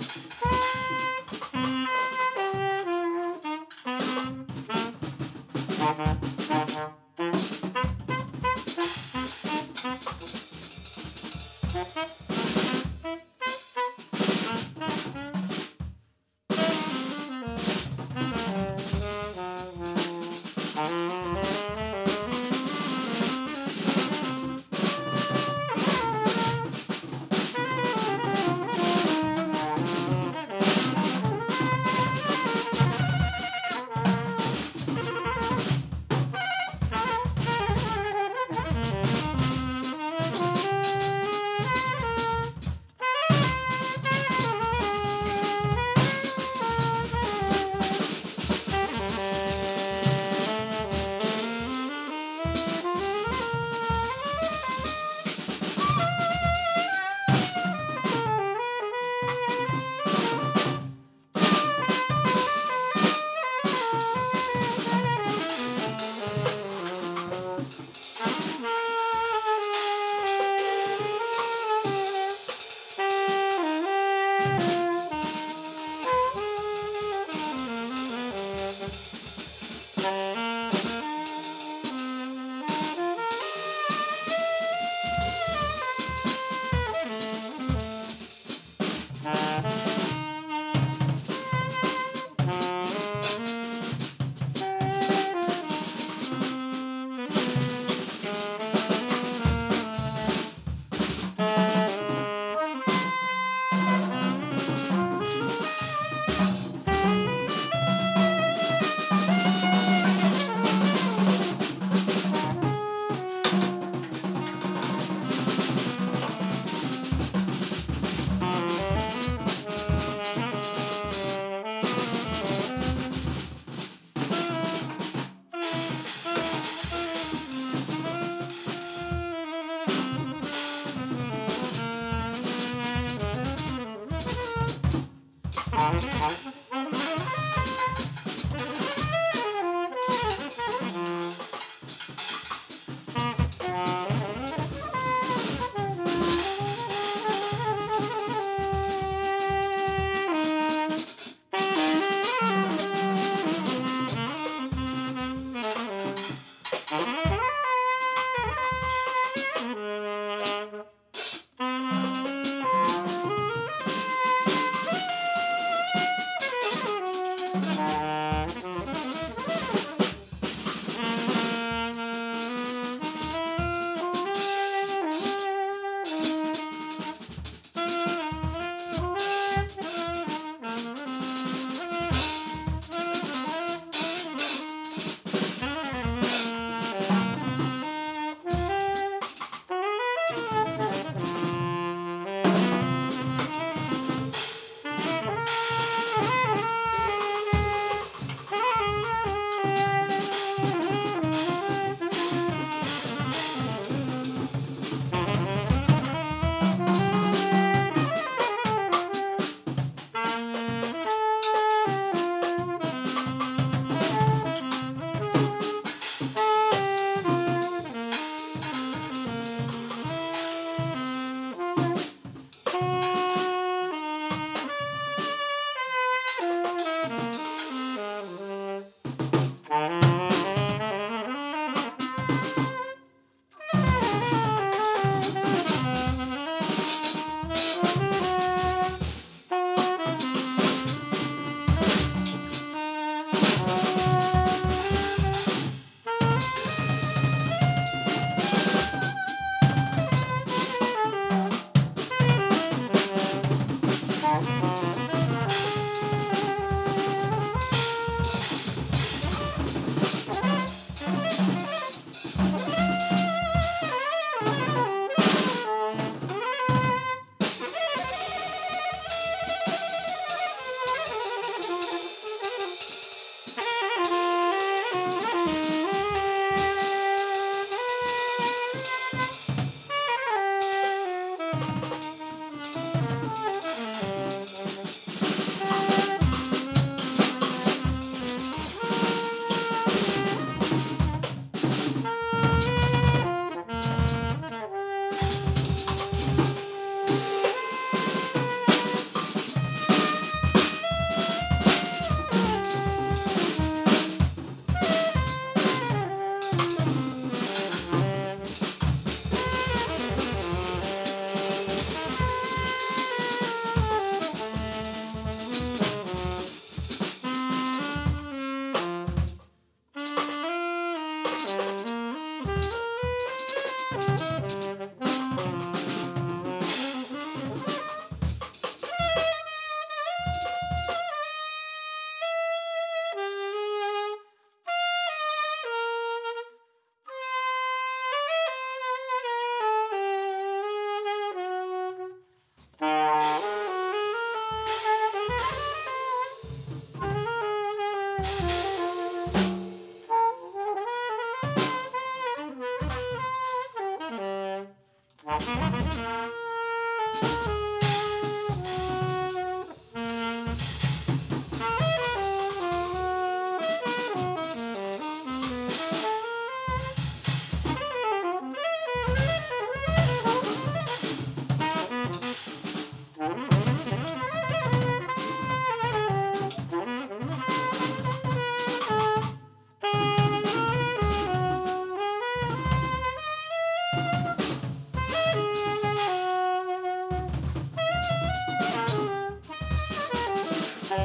Hey.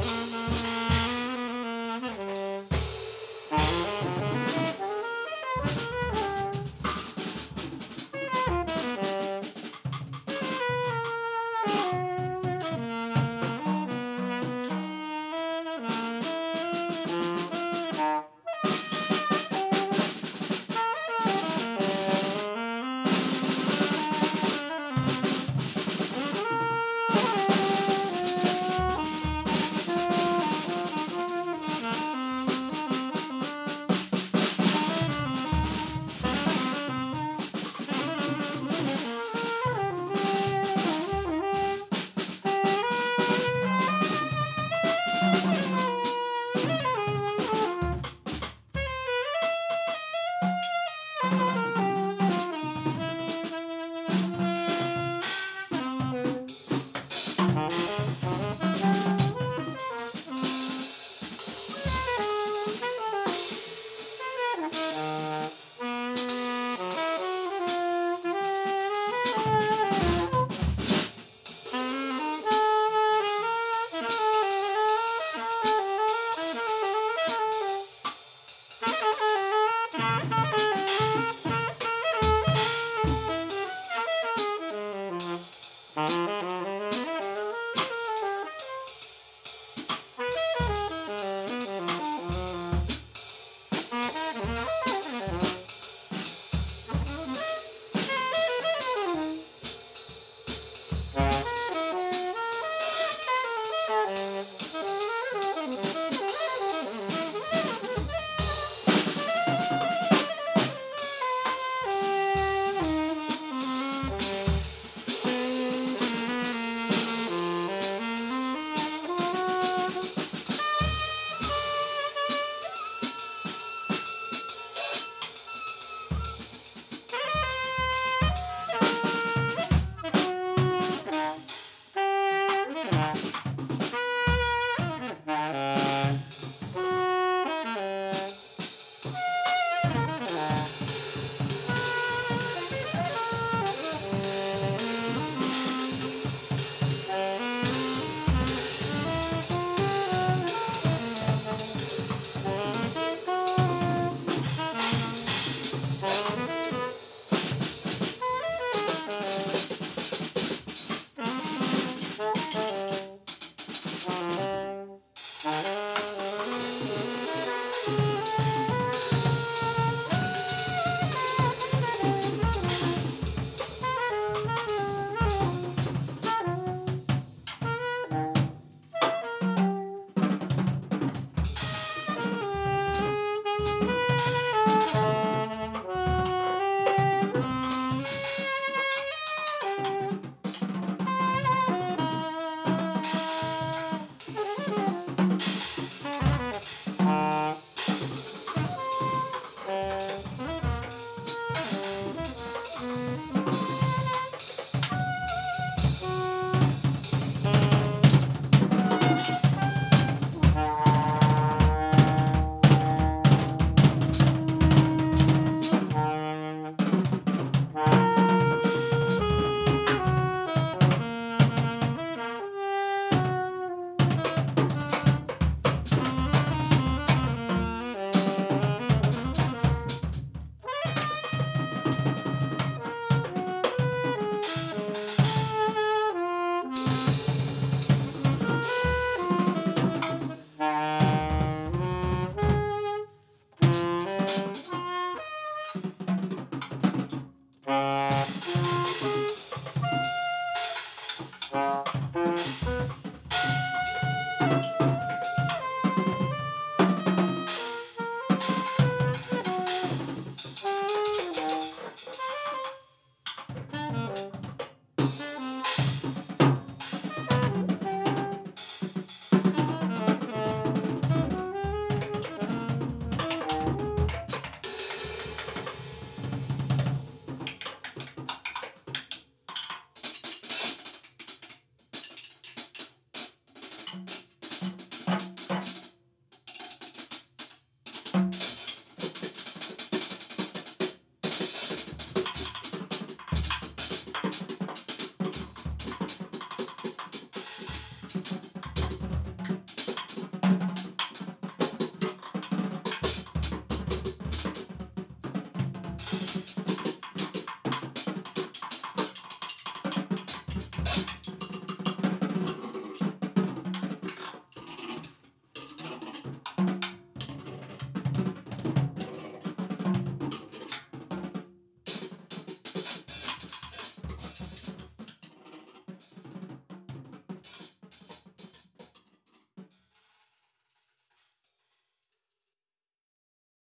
Thank